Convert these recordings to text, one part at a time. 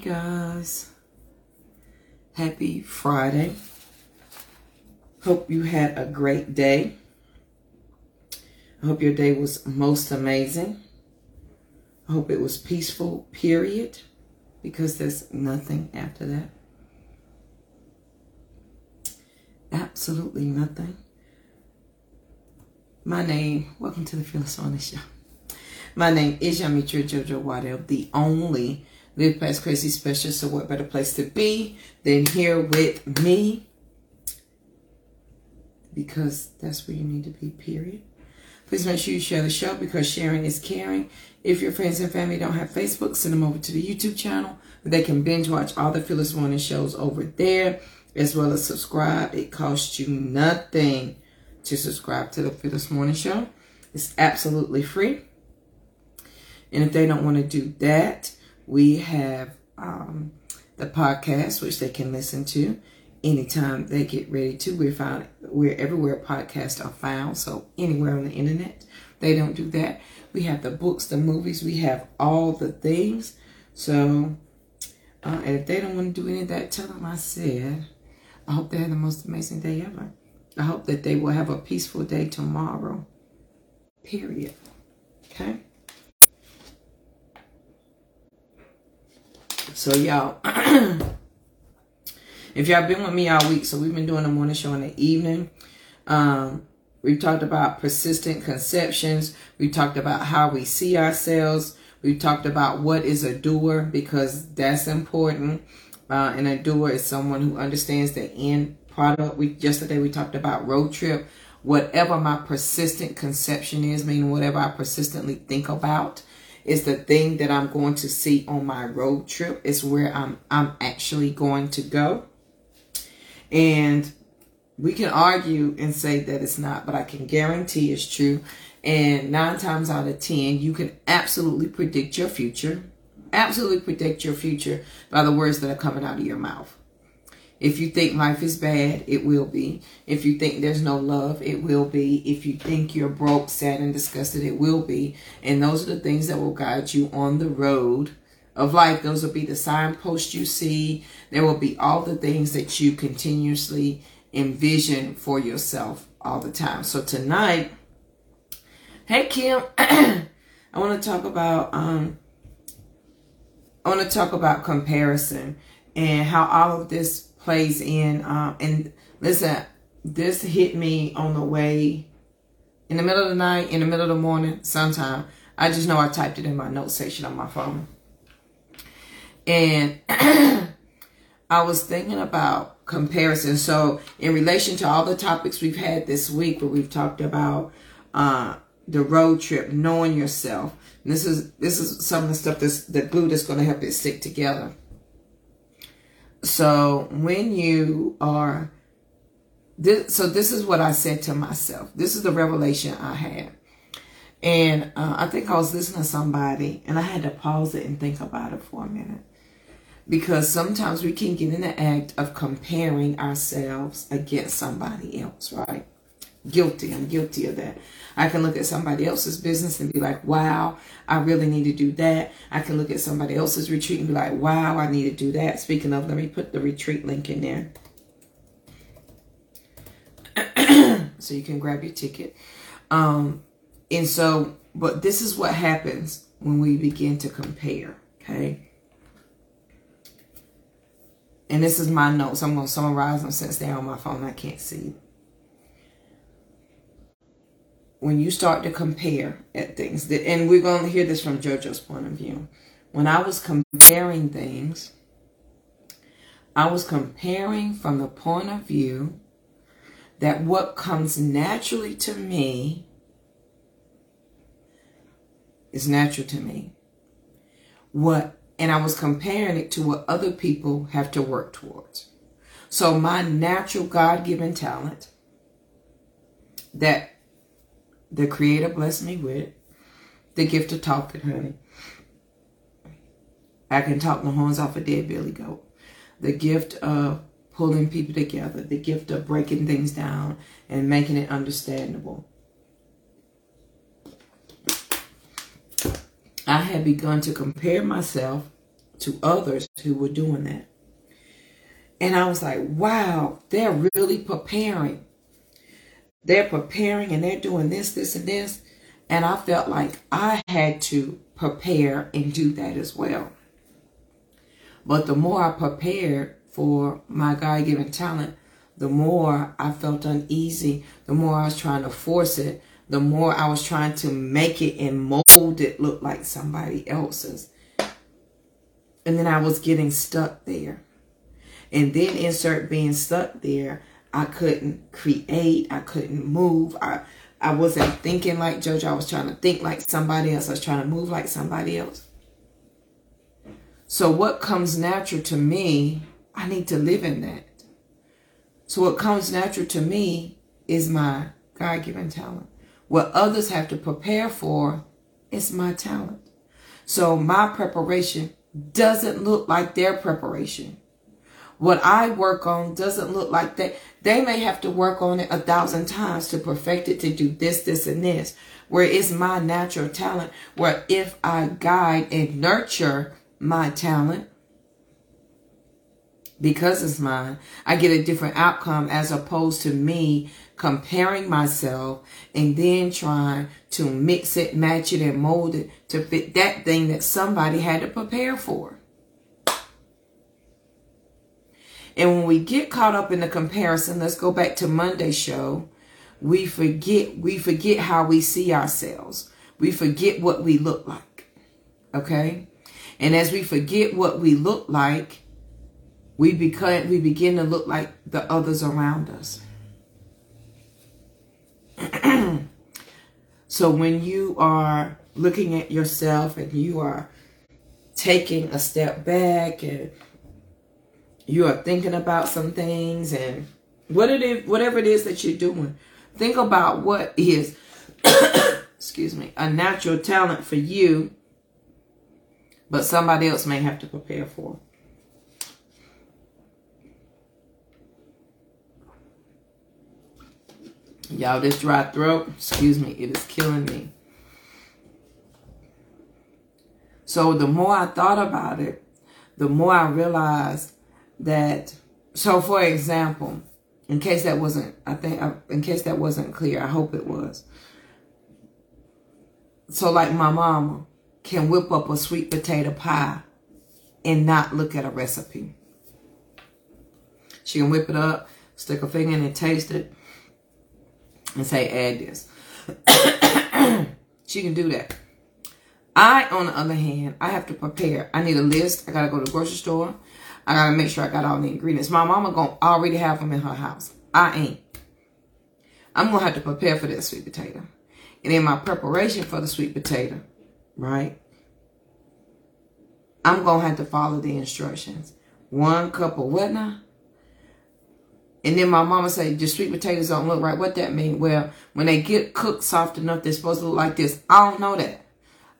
guys. Happy Friday. Hope you had a great day. I hope your day was most amazing. I hope it was peaceful, period, because there's nothing after that. Absolutely nothing. My name, welcome to the Fearless Show. My name is Yamitra Jojo Waddell, the only Live Past Crazy Special. So what better place to be than here with me? Because that's where you need to be, period. Please make sure you share the show because sharing is caring. If your friends and family don't have Facebook, send them over to the YouTube channel. They can binge watch all the Fearless Morning shows over there as well as subscribe. It costs you nothing to subscribe to the Fearless Morning Show. It's absolutely free. And if they don't want to do that, we have um, the podcast, which they can listen to anytime they get ready to. We're found we're everywhere podcasts are found, so anywhere on the internet. They don't do that. We have the books, the movies, we have all the things. So, uh, and if they don't want to do any of that, tell them I said. I hope they have the most amazing day ever. I hope that they will have a peaceful day tomorrow. Period. Okay. So y'all, if y'all been with me all week, so we've been doing the morning show in the evening. Um, we talked about persistent conceptions. We talked about how we see ourselves. We talked about what is a doer because that's important. Uh, and a doer is someone who understands the end product. We yesterday we talked about road trip. Whatever my persistent conception is, meaning whatever I persistently think about, is the thing that I'm going to see on my road trip. It's where I'm I'm actually going to go. And we can argue and say that it's not, but I can guarantee it's true. And nine times out of ten, you can absolutely predict your future. Absolutely predict your future by the words that are coming out of your mouth. If you think life is bad, it will be. If you think there's no love, it will be. If you think you're broke, sad, and disgusted, it will be. And those are the things that will guide you on the road of life. Those will be the signposts you see. There will be all the things that you continuously envision for yourself all the time. So tonight, hey Kim, I want to talk about um I want to talk about comparison and how all of this plays in. Um, and listen, this hit me on the way in the middle of the night, in the middle of the morning, sometime. I just know I typed it in my note section on my phone. And I was thinking about comparison. So, in relation to all the topics we've had this week, where we've talked about uh, the road trip, knowing yourself. This is this is some of the stuff that's the glue that's going to help it stick together. So when you are this, so this is what I said to myself. This is the revelation I had. And uh, I think I was listening to somebody and I had to pause it and think about it for a minute. Because sometimes we can get in the act of comparing ourselves against somebody else, right? Guilty. I'm guilty of that. I can look at somebody else's business and be like, wow, I really need to do that. I can look at somebody else's retreat and be like, wow, I need to do that. Speaking of, let me put the retreat link in there. so you can grab your ticket. Um, and so, but this is what happens when we begin to compare, okay? And this is my notes. I'm going to summarize them since they're on my phone. I can't see when you start to compare at things, and we're going to hear this from JoJo's point of view. When I was comparing things, I was comparing from the point of view that what comes naturally to me is natural to me. What and I was comparing it to what other people have to work towards. So my natural God-given talent that the Creator blessed me with the gift of talking, honey. I can talk the horns off a dead billy goat. The gift of pulling people together. The gift of breaking things down and making it understandable. I had begun to compare myself to others who were doing that. And I was like, wow, they're really preparing. They're preparing and they're doing this, this, and this. And I felt like I had to prepare and do that as well. But the more I prepared for my God given talent, the more I felt uneasy, the more I was trying to force it, the more I was trying to make it and mold it look like somebody else's. And then I was getting stuck there. And then insert being stuck there, I couldn't create, I couldn't move. I I wasn't thinking like JoJo. I was trying to think like somebody else. I was trying to move like somebody else. So what comes natural to me, I need to live in that. So what comes natural to me is my God-given talent. What others have to prepare for is my talent. So my preparation doesn't look like their preparation. What I work on doesn't look like that. They may have to work on it a thousand times to perfect it, to do this, this, and this. Where it's my natural talent, where if I guide and nurture my talent, because it's mine, I get a different outcome as opposed to me comparing myself and then trying to mix it, match it, and mold it to fit that thing that somebody had to prepare for. And when we get caught up in the comparison, let's go back to Monday's show. We forget, we forget how we see ourselves. We forget what we look like. Okay? And as we forget what we look like, we become we begin to look like the others around us. so when you are looking at yourself and you are taking a step back and you are thinking about some things and what it is, whatever it is that you're doing, think about what is, excuse me, a natural talent for you, but somebody else may have to prepare for. Y'all, this dry throat, excuse me, it is killing me. So the more I thought about it, the more I realized that, so for example, in case that wasn't, I think, in case that wasn't clear, I hope it was. So like my mama can whip up a sweet potato pie and not look at a recipe. She can whip it up, stick a finger in it, taste it, and say add this. she can do that. I, on the other hand, I have to prepare. I need a list. I got to go to the grocery store. I got to make sure I got all the ingredients. My mama to already have them in her house. I ain't. I'm to have to prepare for that sweet potato. And in my preparation for the sweet potato, right, I'm to have to follow the instructions. One cup of what now? And then my mama say, the sweet potatoes don't look right. What that mean? Well, when they get cooked soft enough, they're supposed to look like this. I don't know that.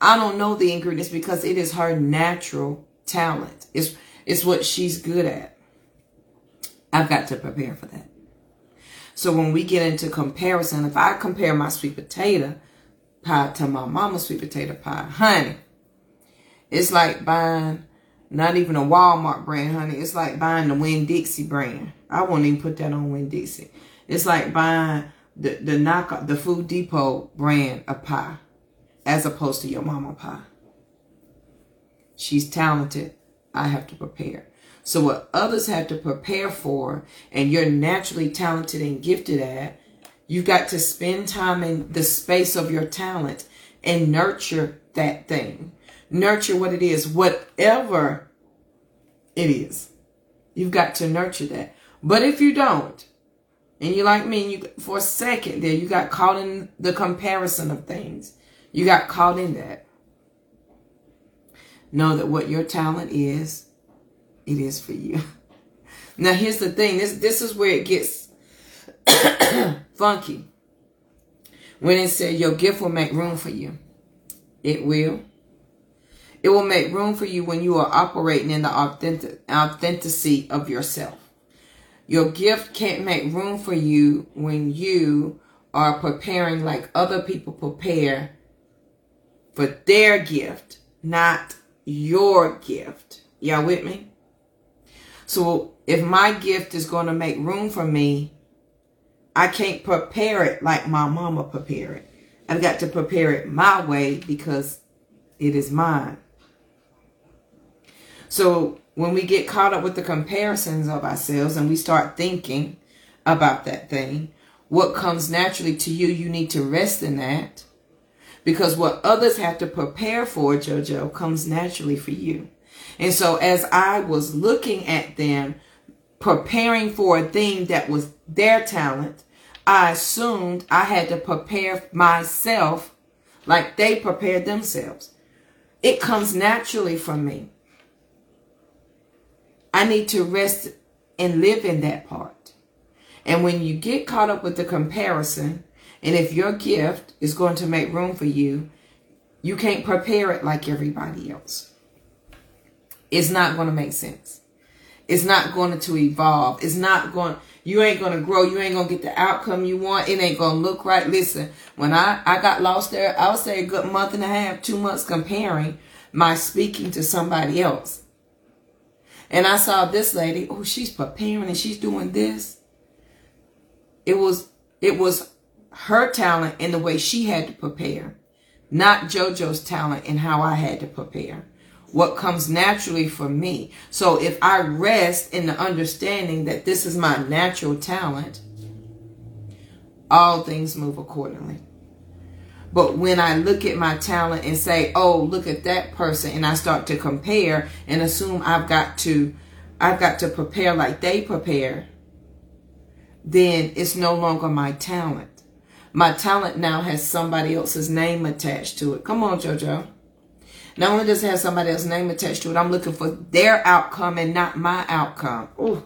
I don't know the ingredients because it is her natural talent. It's, it's what she's good at. I've got to prepare for that. So when we get into comparison, if I compare my sweet potato pie to my mama's sweet potato pie, honey, it's like buying not even a Walmart brand, honey. It's like buying the Winn-Dixie brand. I won't even put that on Winn-Dixie. It's like buying the, the knockoff, the Food Depot brand of pie as opposed to your mama pie. She's talented. I have to prepare. So what others have to prepare for and you're naturally talented and gifted at, you've got to spend time in the space of your talent and nurture that thing nurture what it is, whatever it is. You've got to nurture that. But if you don't, and you're like me, and you for a second there, you got caught in the comparison of things. You got caught in that. Know that what your talent is, it is for you. Now here's the thing. This this is where it gets funky. When it said your gift will make room for you. It will. It will make room for you when you are operating in the authentic, authenticity of yourself. Your gift can't make room for you when you are preparing like other people prepare for their gift, not your gift. Y'all with me? So if my gift is going to make room for me, I can't prepare it like my mama prepared it. I've got to prepare it my way because it is mine. So when we get caught up with the comparisons of ourselves and we start thinking about that thing, what comes naturally to you, you need to rest in that. Because what others have to prepare for, JoJo, comes naturally for you. And so as I was looking at them preparing for a thing that was their talent, I assumed I had to prepare myself like they prepared themselves. It comes naturally from me. I need to rest and live in that part. And when you get caught up with the comparison, and if your gift is going to make room for you, you can't prepare it like everybody else. It's not going to make sense. It's not going to evolve. It's not going, you ain't going to grow. You ain't going to get the outcome you want. It ain't going to look right. Listen, when I, I got lost there, I would say a good month and a half, two months comparing my speaking to somebody else. And I saw this lady, oh, she's preparing and she's doing this. It was, it was her talent in the way she had to prepare, not JoJo's talent in how I had to prepare what comes naturally for me. So if I rest in the understanding that this is my natural talent, all things move accordingly. But when I look at my talent and say, oh, look at that person, and I start to compare and assume I've got to, I've got to prepare like they prepare, then it's no longer my talent. My talent now has somebody else's name attached to it. Come on, JoJo. Not only does it have somebody else's name attached to it, I'm looking for their outcome and not my outcome. Ooh.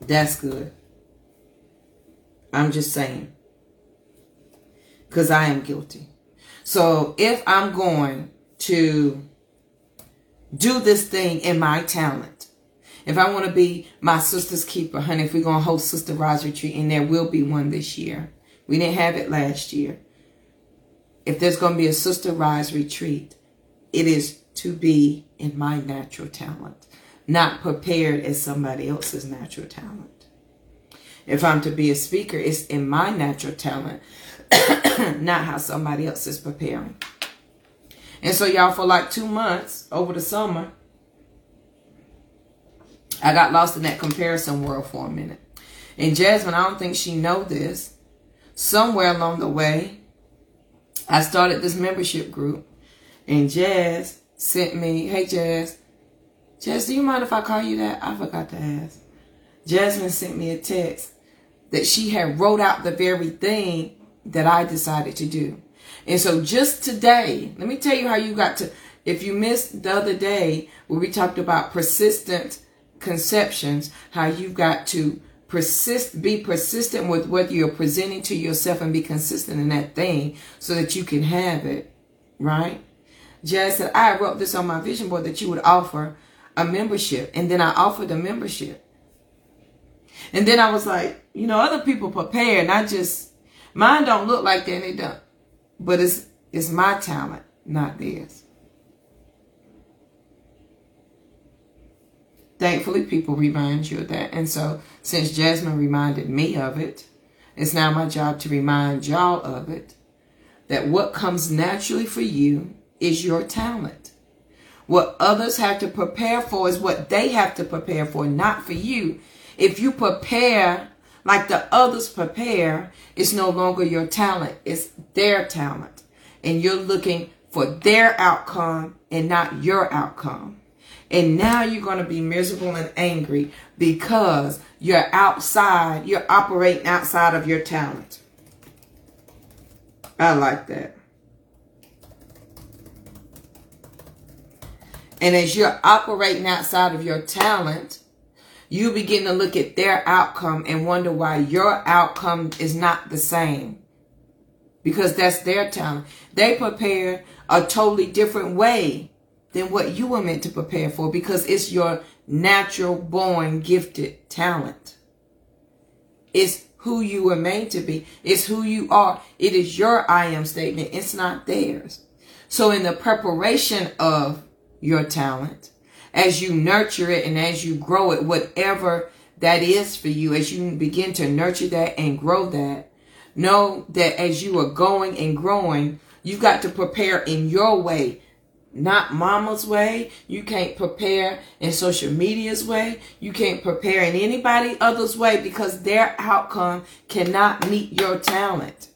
That's good. I'm just saying. Because I am guilty. So if I'm going to do this thing in my talent, if I want to be my sister's keeper, honey, if we're going to host Sister Rise Retreat, and there will be one this year. We didn't have it last year. If there's going to be a Sister Rise Retreat, it is to be in my natural talent, not prepared as somebody else's natural talent. If I'm to be a speaker, it's in my natural talent, not how somebody else is preparing. And so y'all, for like two months over the summer, I got lost in that comparison world for a minute. And Jasmine, I don't think she know this. Somewhere along the way, I started this membership group. And Jazz sent me, hey Jazz, Jazz, do you mind if I call you that? I forgot to ask. Jasmine sent me a text that she had wrote out the very thing that I decided to do. And so just today, let me tell you how you got to, if you missed the other day where we talked about persistent conceptions, how you've got to persist, be persistent with what you're presenting to yourself and be consistent in that thing so that you can have it, right? Jazz said, I wrote this on my vision board that you would offer a membership. And then I offered a membership. And then I was like, you know, other people prepare and I just, mine don't look like that and they don't. But it's, it's my talent, not theirs. Thankfully people remind you of that. And so since Jasmine reminded me of it, it's now my job to remind y'all of it. That what comes naturally for you is your talent. What others have to prepare for is what they have to prepare for, not for you. If you prepare like the others prepare, it's no longer your talent. It's their talent. And you're looking for their outcome and not your outcome. And now you're going to be miserable and angry because you're outside, you're operating outside of your talent. I like that. And as you're operating outside of your talent, you begin to look at their outcome and wonder why your outcome is not the same. Because that's their talent. They prepare a totally different way than what you were meant to prepare for because it's your natural born gifted talent. It's who you were made to be. It's who you are. It is your I am statement. It's not theirs. So in the preparation of your talent, as you nurture it and as you grow it, whatever that is for you, as you begin to nurture that and grow that, know that as you are going and growing, you've got to prepare in your way not mama's way. You can't prepare in social media's way. You can't prepare in anybody other's way because their outcome cannot meet your talent.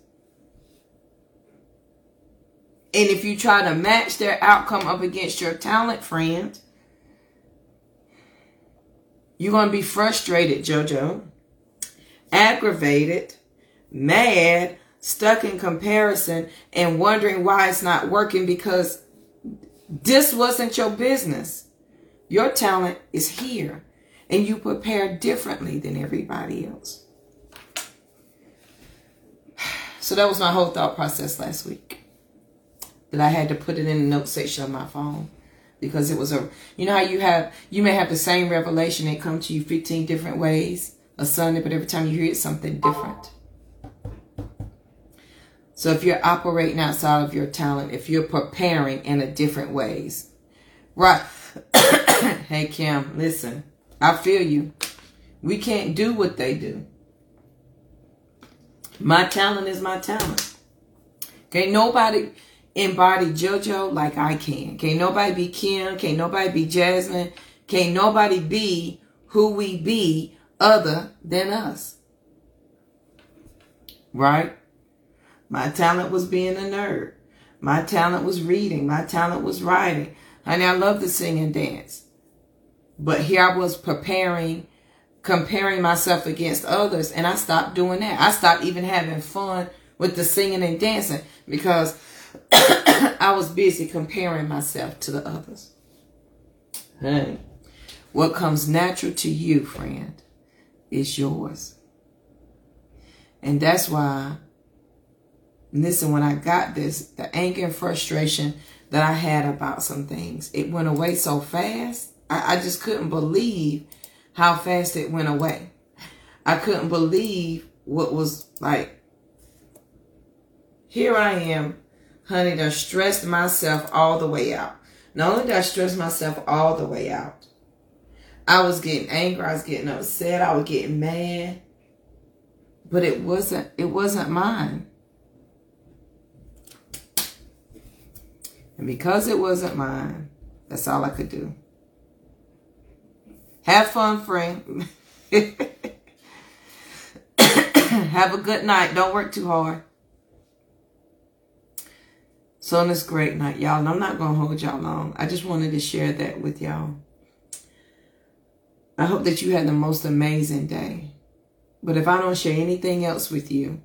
And if you try to match their outcome up against your talent, friend, you're going to be frustrated, JoJo, aggravated, mad, stuck in comparison, and wondering why it's not working because this wasn't your business. Your talent is here, and you prepare differently than everybody else. So that was my whole thought process last week. That I had to put it in the note section of my phone because it was a you know how you have you may have the same revelation and come to you 15 different ways a Sunday, but every time you hear it, something different. So if you're operating outside of your talent, if you're preparing in a different ways, right? hey Kim, listen, I feel you. We can't do what they do. My talent is my talent. Can't nobody embody JoJo like I can. Can't nobody be Kim. Can't nobody be Jasmine. Can't nobody be who we be other than us. Right? My talent was being a nerd. My talent was reading. My talent was writing. Honey, I love to sing and dance. But here I was preparing, comparing myself against others, and I stopped doing that. I stopped even having fun with the singing and dancing because I was busy comparing myself to the others. Hey, what comes natural to you, friend, is yours. And that's why listen, when I got this, the anger and frustration that I had about some things, it went away so fast. I, I just couldn't believe how fast it went away. I couldn't believe what was like. Here I am, honey, done stressed myself all the way out. Not only did I stress myself all the way out, I was getting angry, I was getting upset, I was getting mad. But it wasn't it wasn't mine. And because it wasn't mine, that's all I could do. Have fun, friend. Have a good night. Don't work too hard. So on this great night, y'all, and I'm not going to hold y'all long. I just wanted to share that with y'all. I hope that you had the most amazing day. But if I don't share anything else with you,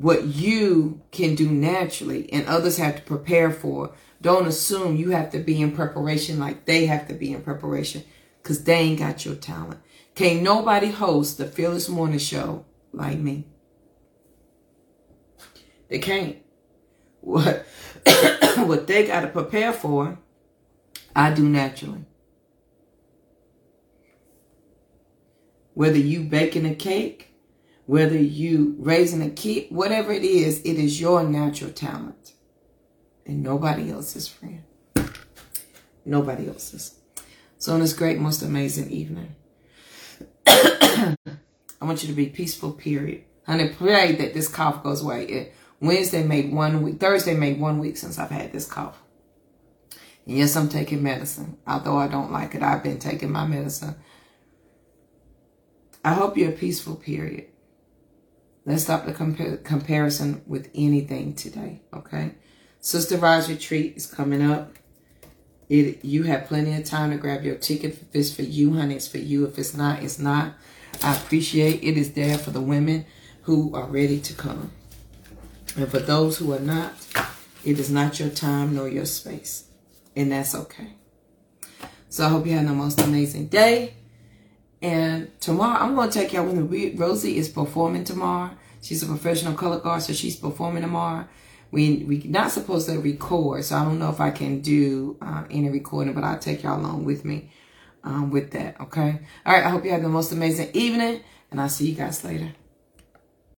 what you can do naturally and others have to prepare for. Don't assume you have to be in preparation like they have to be in preparation because they ain't got your talent. Can't nobody host the Fearless Morning Show like me. They can't. What, what they got to prepare for, I do naturally. Whether you baking a cake, whether you raising a kid, whatever it is, it is your natural talent. And nobody else's friend. Nobody else's. So on this great, most amazing evening, I want you to be peaceful, period. Honey, pray that this cough goes away. It, Wednesday made one week, Thursday made one week since I've had this cough. And yes, I'm taking medicine. Although I don't like it, I've been taking my medicine. I hope you're peaceful, period. Let's stop the compa comparison with anything today, okay? Sister Rise Retreat is coming up. It, you have plenty of time to grab your ticket. If it's for you, honey, it's for you. If it's not, it's not. I appreciate it is there for the women who are ready to come. And for those who are not, it is not your time nor your space. And that's okay. So I hope you have the most amazing day. And tomorrow, I'm going to take y'all with me. Rosie is performing tomorrow. She's a professional color guard, so she's performing tomorrow. We we not supposed to record, so I don't know if I can do uh, any recording, but I'll take y'all along with me. um, with that. Okay. All right. I hope you have the most amazing evening, and I'll see you guys later.